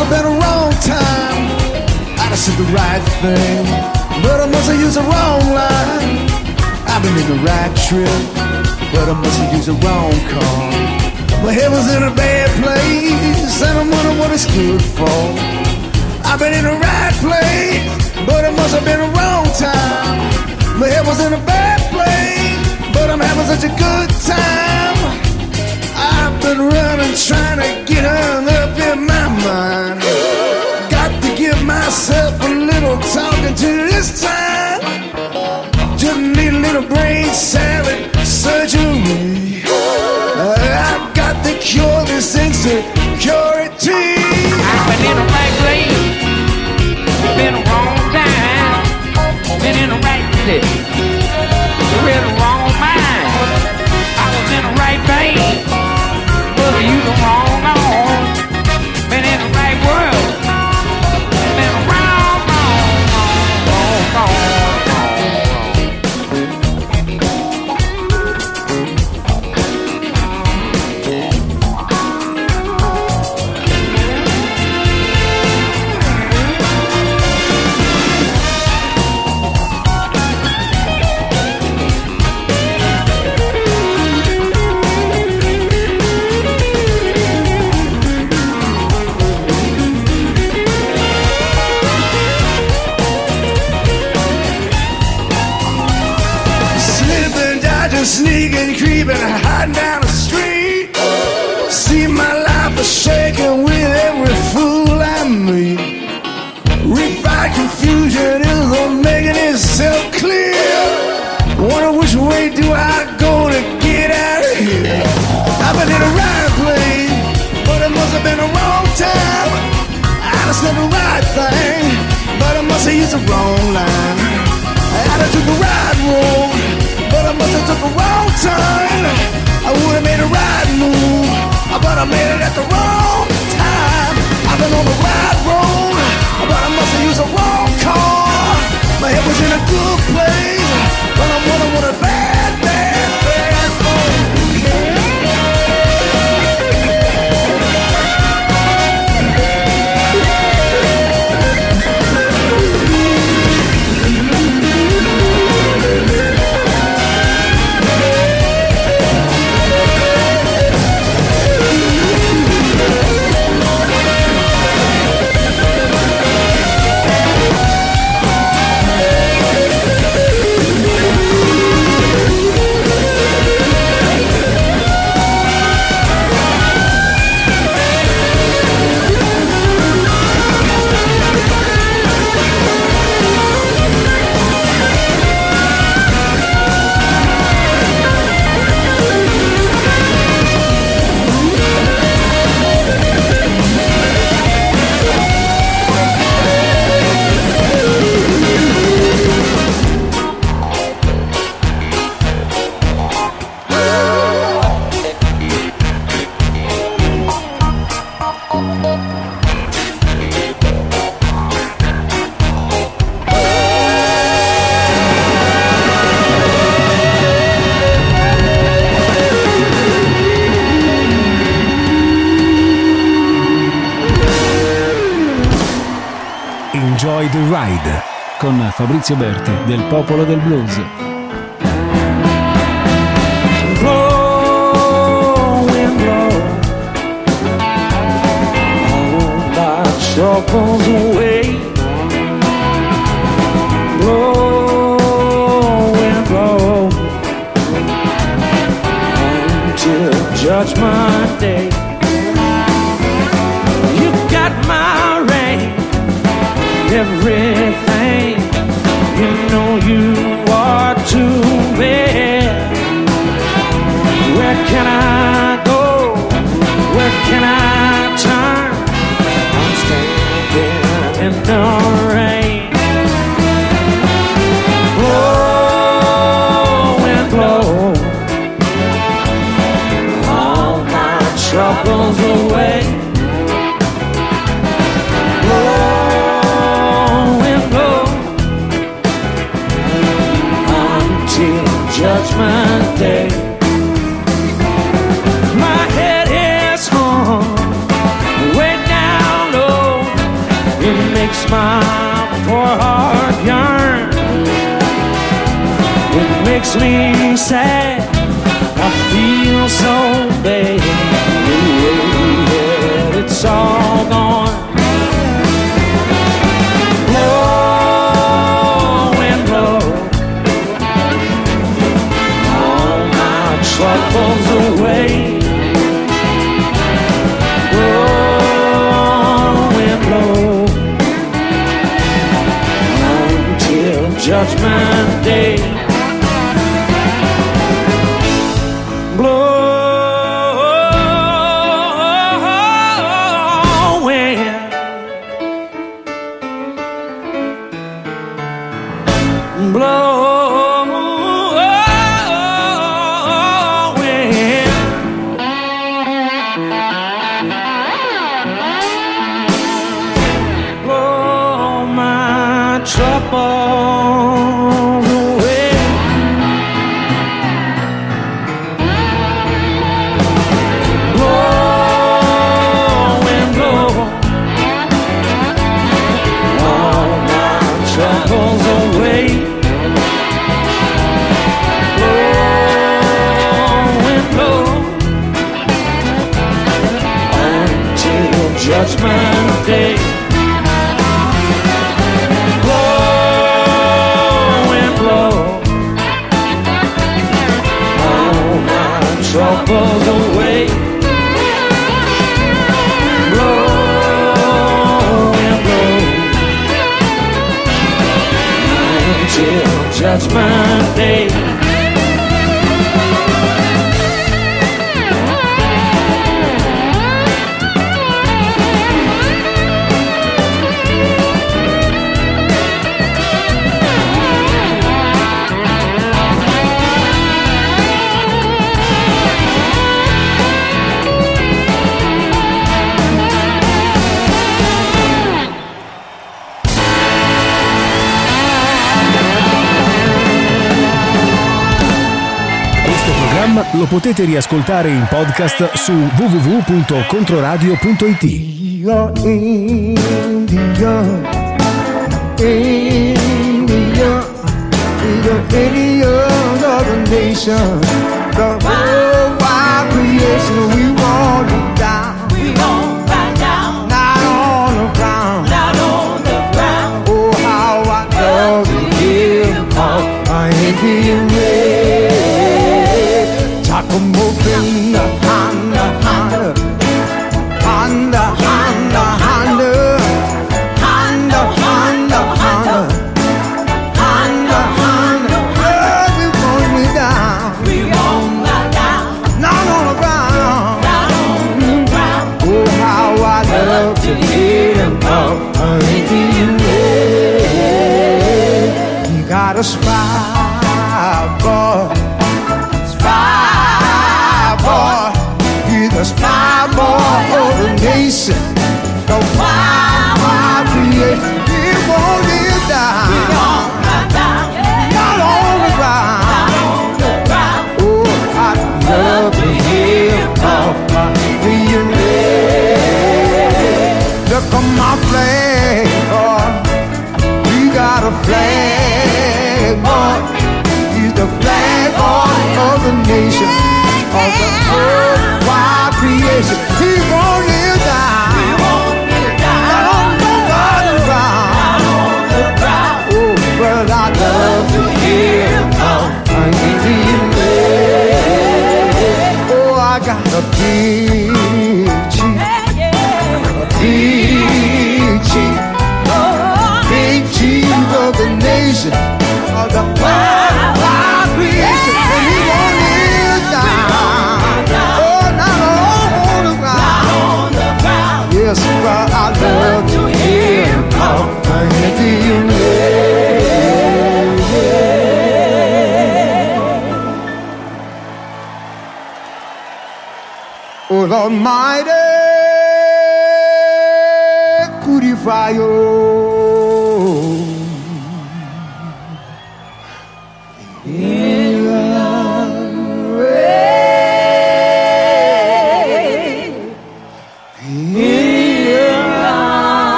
must have been a wrong time. I'd have said the right thing, but I must have used the wrong line. I've been in the right trip, but I must have used the wrong car. My head was in a bad place, and I'm wondering what it's good for. I've been in the right place, but it must have been a wrong time. My head was in a bad place, but I'm having such a good time. I've been running, trying to get hung up in mine. Got to give myself a little talking to this time. Just need a little brain salad surgery. Uh, I got to cure this insecurity. I've been in the right place, been a wrong time, been in the right place, been in the wrong mind. I was in the right vein. Imagine sneaking, creeping, hiding down the street. See my life is shaking with every fool I meet. Refight confusion is making itself clear. Wonder which way do I go to get out of here? I've been in a right place, but it must have been the wrong time. I just did the right thing, but I must have used the wrong line. I took the right road. I must have took a wrong turn. I would have made a right move, but I made it at the wrong time. I've been on the right road, but I must have used a wrong car. My head was in a good place. Enjoy the Ride con Fabrizio Berti del Popolo del Blues. judgment day. everything. You know you are too bad. Where can I go? Where can I turn? I'm standing in the rain. Blow and blow all my troubles away. Judgment Day. My head is hung way down low. It makes my poor heart yearn. It makes me sad. I feel so bad. Troubles away. Oh, blow and blow until Judgment Day. My troubles away. Blow and blow all my troubles away. Blow and blow until Judgment troubles away. Blow and blow until Judgment Day. potete riascoltare in podcast su www.controradio.it. Indio, Indio, Indio, the nation, the whole wide creation, we want to die. of the wild, wild reason. And he won't live down. Oh, not on the ground. Yes, cry I love to hear him call. Thank Almighty, oh, could you fire?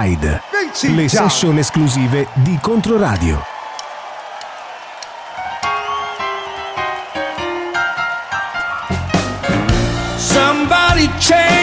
Pride, Vinci le già. session esclusive di Controradio. Somebody change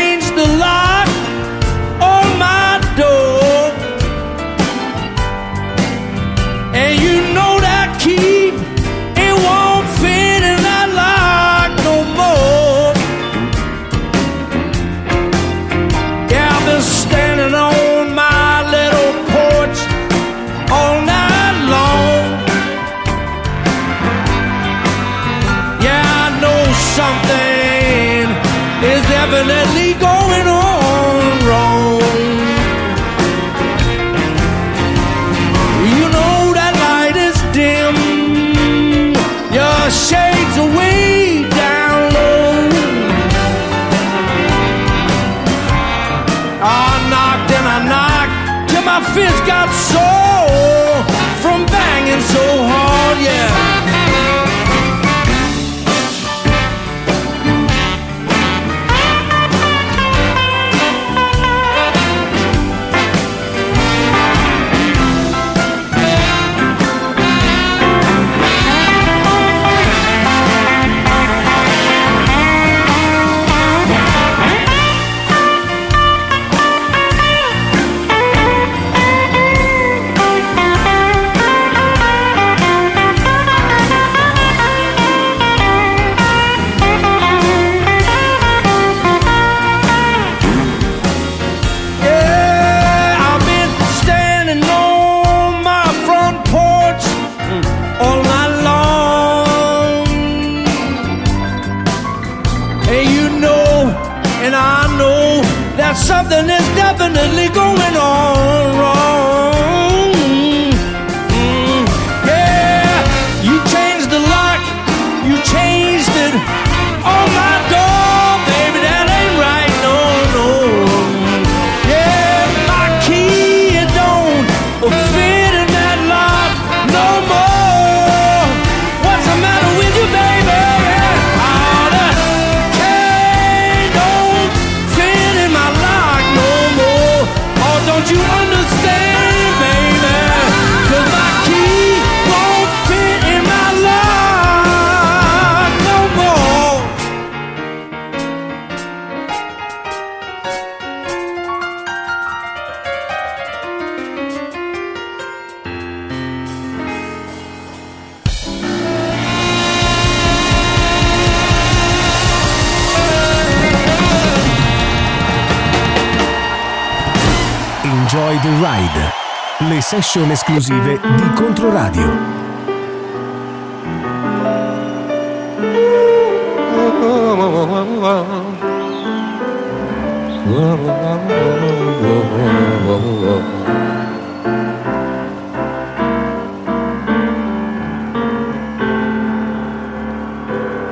session esclusive di Controradio.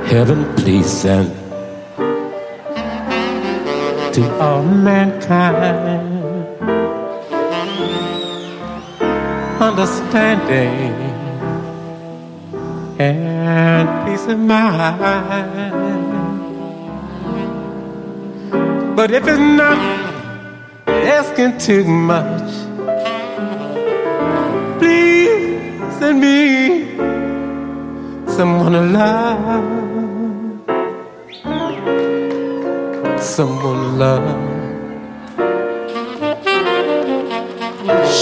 Heaven please send to all mankind understanding and peace of mind. But if it's not asking too much, please send me someone to love, someone to love.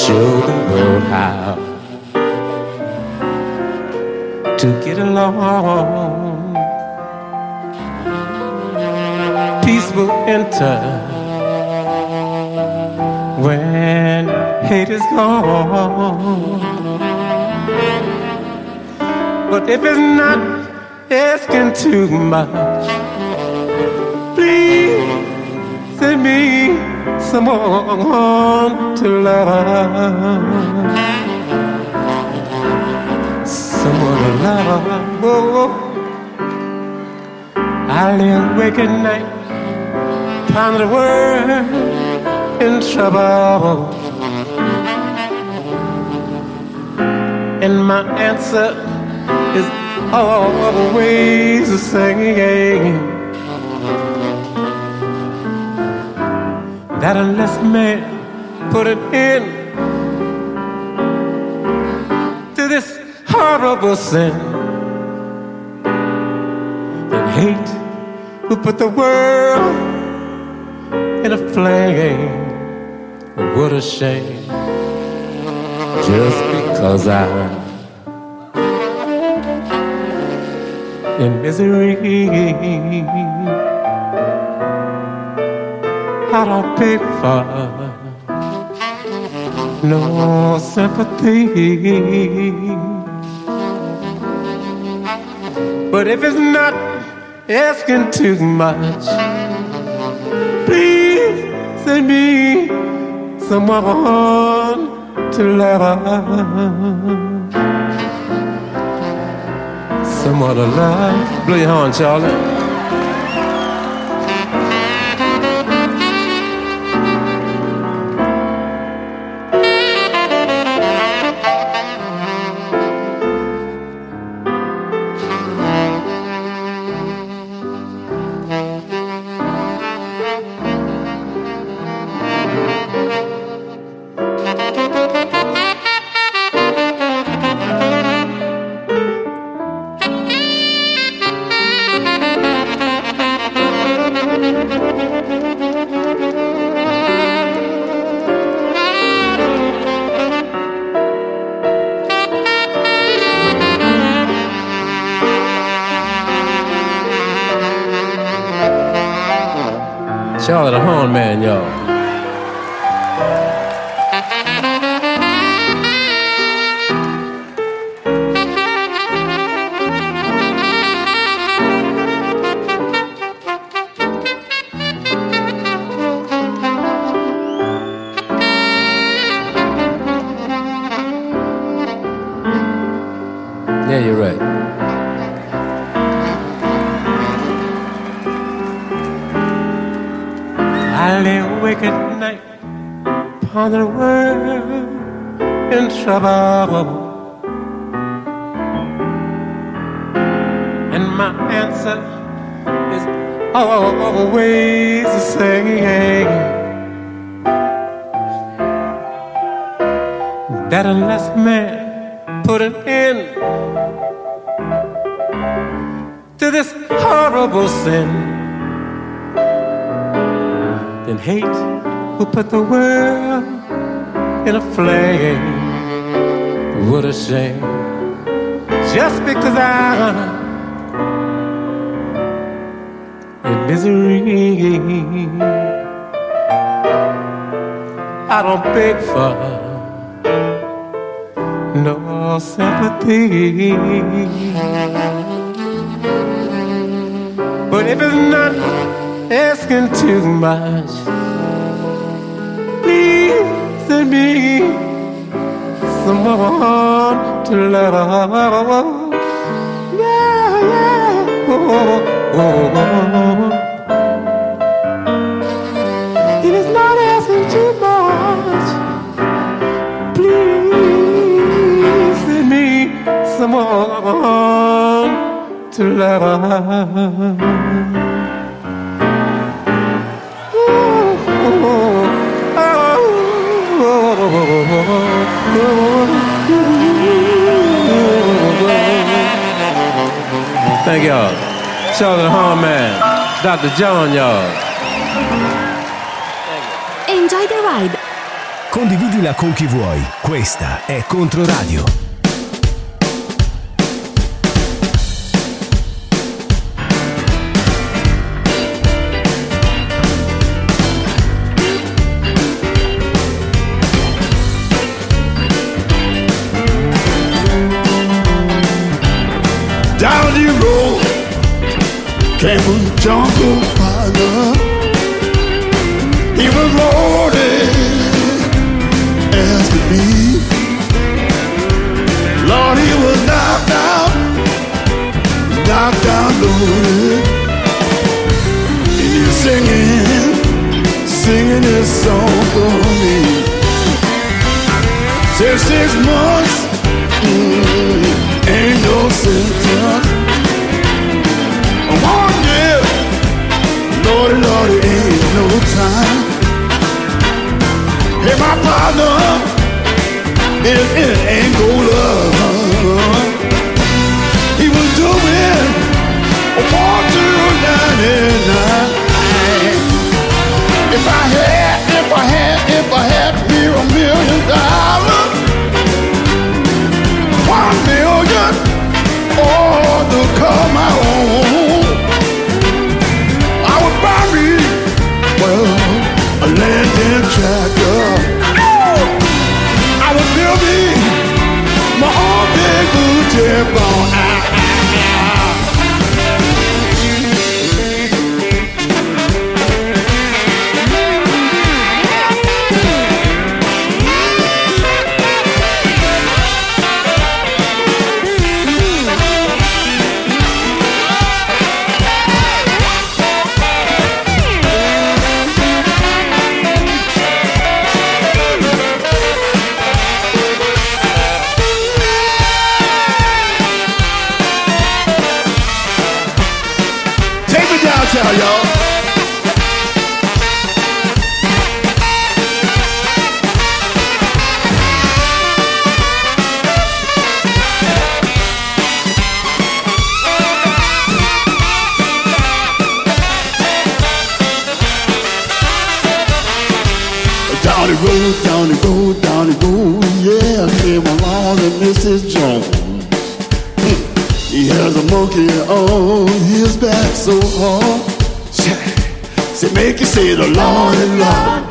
show the world how to get along. Peace will enter when hate is gone. But if it's not asking too much, please send me someone to love. Someone to love. Whoa. I lay awake at night, time the world in trouble. And my answer is always the same. That unless man put an end to this horrible sin, then hate will put the world in a flame. What a shame, just because I'm in misery. I don't beg for no sympathy. But if it's not asking too much, please send me someone to love. Someone to love. Blow your horn, Charlie. Man, y'all. Will put the world in a flame. What a shame. Just because I'm in misery, I don't beg for no sympathy. But if it's not asking too much, send me someone to love. Yeah, yeah. Oh, oh, oh. If it's not asking too much, please send me someone to love. Oh, oh, oh. Thank y'all. The Horn Man. Dr. John, y'all. Enjoy the ride. Condividila con chi vuoi. Questa è Controradio. Came Ghana and in Angola. He was doing a war to 99. If I had, if I had, if I had here a million dollars, one million, all to come out. fireball Lord and Lord.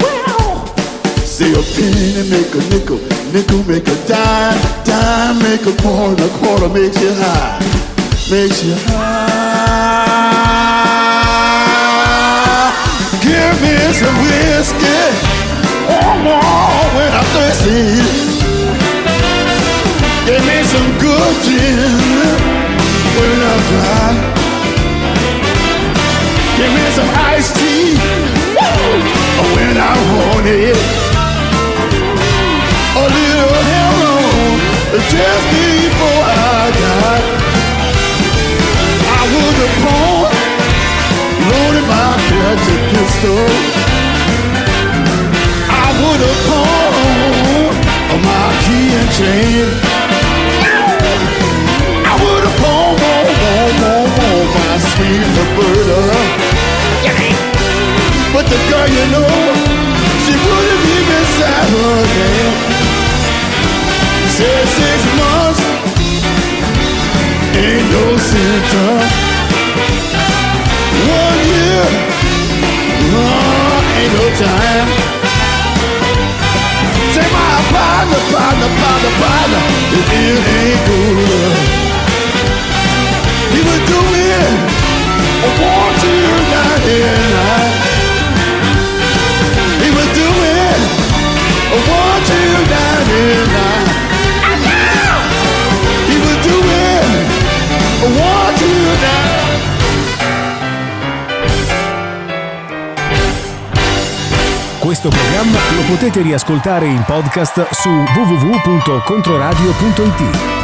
Say a penny make a nickel, nickel make a dime, dime make a quarter, quarter makes you high, makes you high. Give me some whiskey, oh, more when I'm thirsty. Give me some good gin when I'm dry. Give me some iced Questo programma lo potete riascoltare in podcast su www.controradio.it.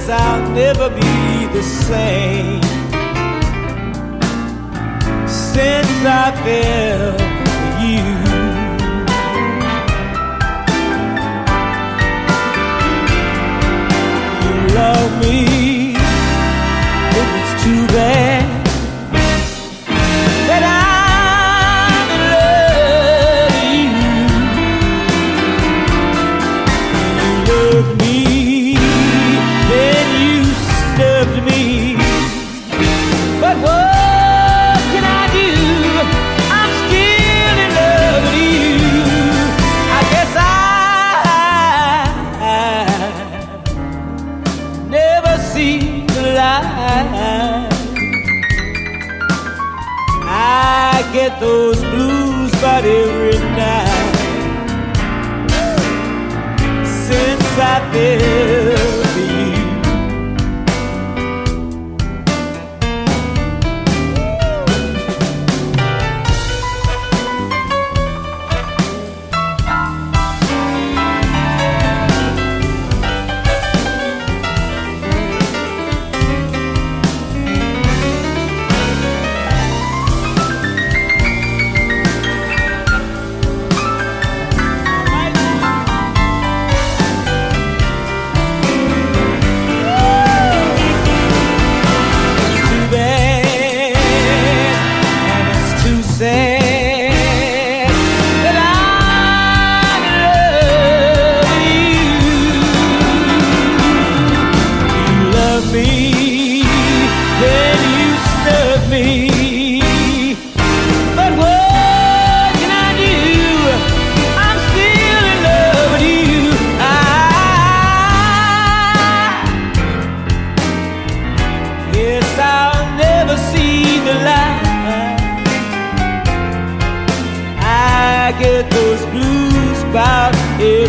guess I'll never be the same since I fell.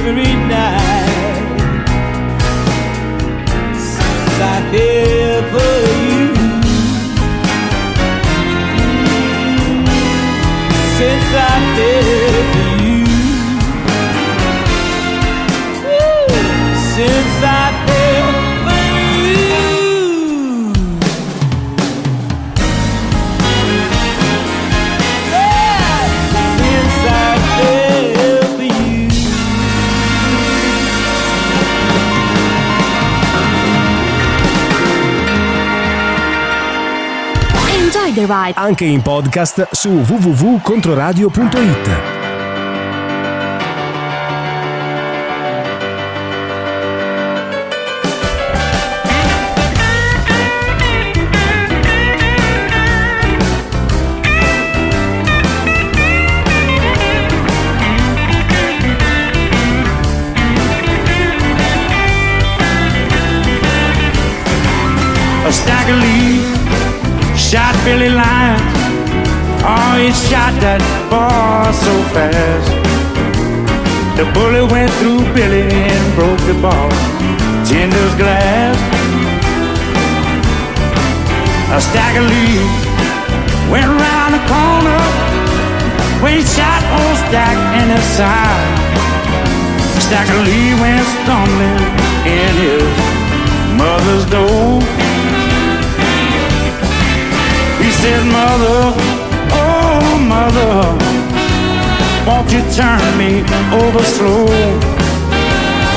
Every night. Since I fell for you. Since I fell the ride. Anche in podcast su www.controradio.it. A stagger lead shot Billy Lyons. Oh, he shot that ball so fast. The bullet went through Billy and broke the ball. Tinder's glass. A Stacker Lee went around the corner he shot old Stack in the side. Stacker Lee went stumbling in his mother's door. He said, Mother, oh mother, won't you turn me over slow?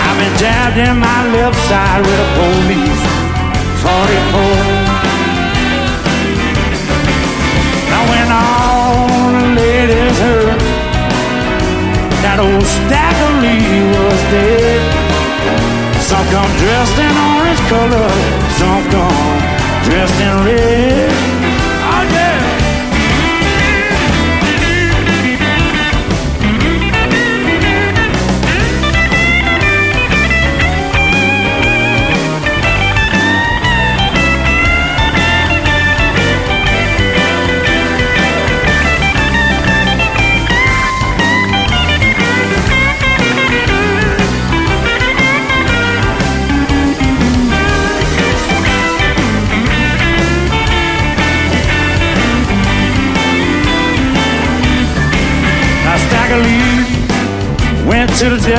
I've been jabbed in my left side with a police 44. Now when all the ladies heard that old Stacker Lee was dead, some come dressed in orange color, some come dressed in red.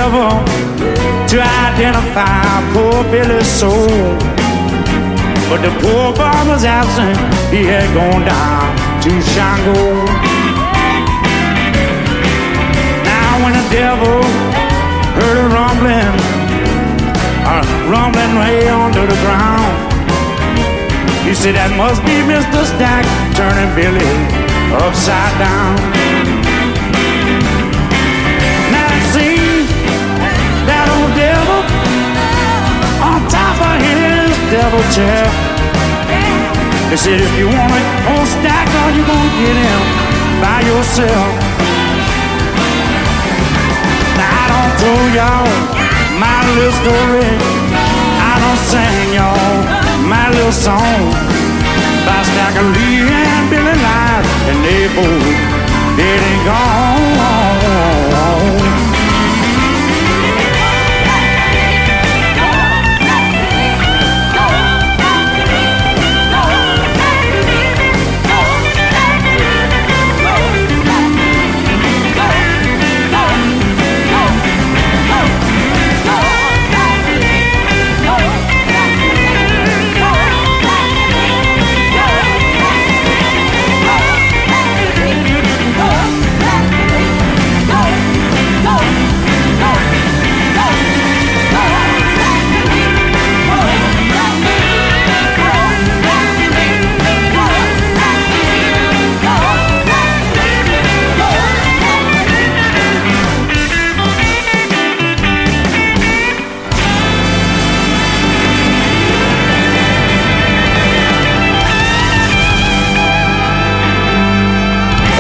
Devil to identify poor Billy's soul. But the poor was absent, he had gone down to Shango. Now when the devil heard a rumbling, a rumbling way under the ground, he said that must be Mr. Stack turning Billy upside down. Devil chair. They said if you want it, old stacker, you gonna get him by yourself. Now I don't tell y'all my little story. I don't sing y'all my little song. By Stacker Lee and Billy Lyons, and they both dead and gone.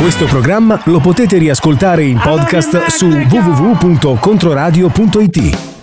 Questo programma lo potete riascoltare in podcast su www.controradio.it.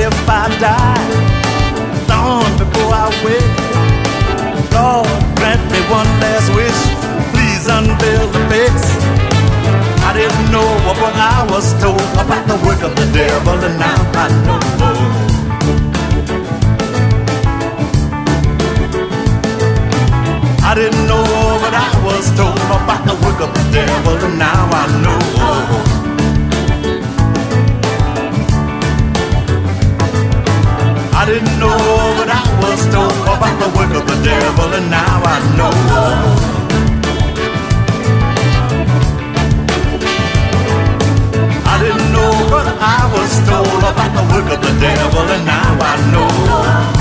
if I die, dawn before I wake. Lord, grant me one last wish. Please unveil the face. I didn't know what I was told about the work of the devil, and now I know. I didn't know what I was told about the work of I didn't know, but I was told about the work of the devil, and now I know. I didn't know, but I was told about the work of the devil, and now I know.